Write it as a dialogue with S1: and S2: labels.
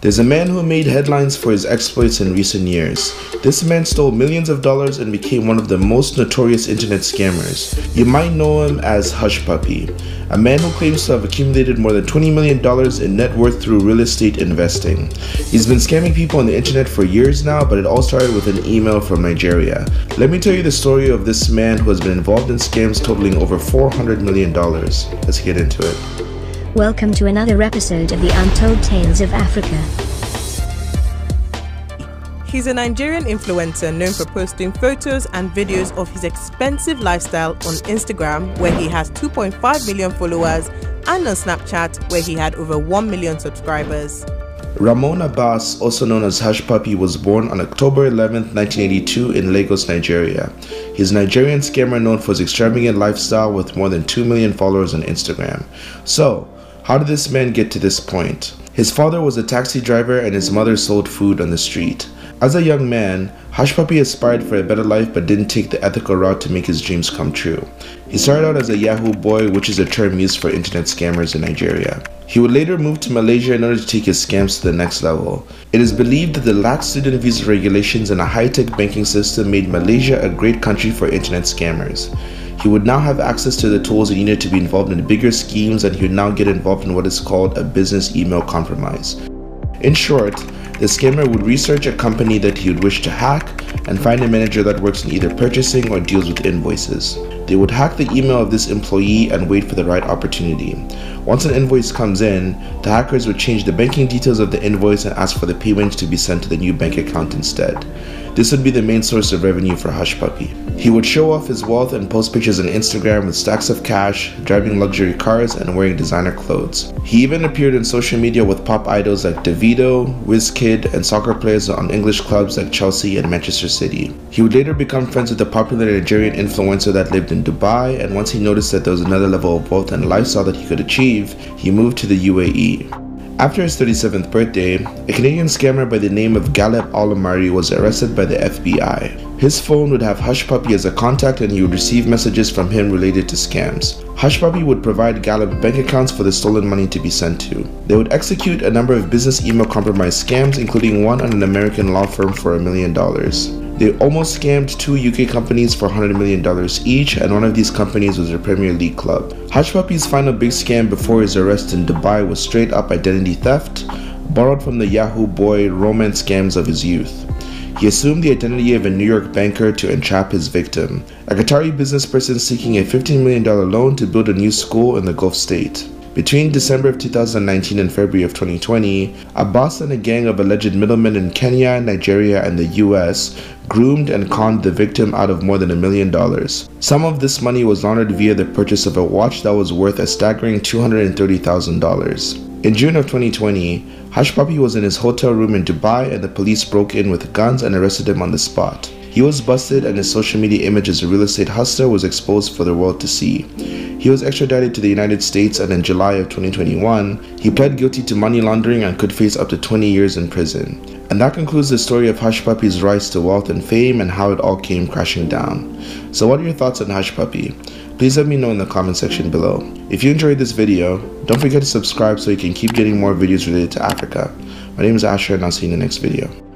S1: There's a man who made headlines for his exploits in recent years. This man stole millions of dollars and became one of the most notorious internet scammers. You might know him as Hushpuppi, a man who claims to have accumulated more than $20 million in net worth through real estate investing. He's been scamming people on the internet for years now, but it all started with an email from Nigeria. Let me tell you the story of this man who has been involved in scams totaling over $400 million. Let's get into it.
S2: Welcome to another episode of the Untold Tales of Africa.
S3: He's a Nigerian influencer known for posting photos and videos of his expensive lifestyle on Instagram, where he has 2.5 million followers, and on Snapchat, where he had over 1 million subscribers.
S1: Ramon Abbas, also known as Hushpuppi, was born on October 11, 1982 in Lagos, Nigeria. He's a Nigerian scammer known for his extravagant lifestyle with more than 2 million followers on Instagram. So, how did this man get to this point? His father was a taxi driver and his mother sold food on the street. As a young man, Hushpuppi aspired for a better life but didn't take the ethical route to make his dreams come true. He started out as a Yahoo boy, which is a term used for internet scammers in Nigeria. He would later move to Malaysia in order to take his scams to the next level. It is believed that the lax student visa regulations and a high-tech banking system made Malaysia a great country for internet scammers. He would now have access to the tools he needed to be involved in bigger schemes and he would now get involved in what is called a business email compromise. In short, the scammer would research a company that he would wish to hack and find a manager that works in either purchasing or deals with invoices. They would hack the email of this employee and wait for the right opportunity. Once an invoice comes in, the hackers would change the banking details of the invoice and ask for the payment to be sent to the new bank account instead. This would be the main source of revenue for Hushpuppi. He would show off his wealth and post pictures on Instagram with stacks of cash, driving luxury cars, and wearing designer clothes. He even appeared in social media with pop idols like Davido, Wizkid, and soccer players on English clubs like Chelsea and Manchester City. He would later become friends with a popular Nigerian influencer that lived in Dubai, and once he noticed that there was another level of wealth and lifestyle that he could achieve, he moved to the UAE. After his 37th birthday, a Canadian scammer by the name of Ghaleb Alaumary was arrested by the FBI. His phone would have Hushpuppi as a contact and he would receive messages from him related to scams. Hushpuppi would provide Ghaleb bank accounts for the stolen money to be sent to. They would execute a number of business email compromise scams, including one on an American law firm for a million dollars. They almost scammed two UK companies for $100 million each, and one of these companies was a Premier League club. Hushpuppi's final big scam before his arrest in Dubai was straight up identity theft, borrowed from the Yahoo boy romance scams of his youth. He assumed the identity of a New York banker to entrap his victim, a Qatari businessperson seeking a $15 million loan to build a new school in the Gulf state. Between December of 2019 and February of 2020, Abbas and a gang of alleged middlemen in Kenya, Nigeria, and the US groomed and conned the victim out of more than a million dollars. Some of this money was laundered via the purchase of a watch that was worth a staggering $230,000. In June of 2020, Hushpuppi was in his hotel room in Dubai and the police broke in with guns and arrested him on the spot. He was busted and his social media image as a real estate hustler was exposed for the world to see. He was extradited to the United States and in July of 2021, he pled guilty to money laundering and could face up to 20 years in prison. And that concludes the story of Hushpuppi's rise to wealth and fame and how it all came crashing down. So what are your thoughts on Hushpuppi? Please let me know in the comment section below. If you enjoyed this video, don't forget to subscribe so you can keep getting more videos related to Africa. My name is Asher and I'll see you in the next video.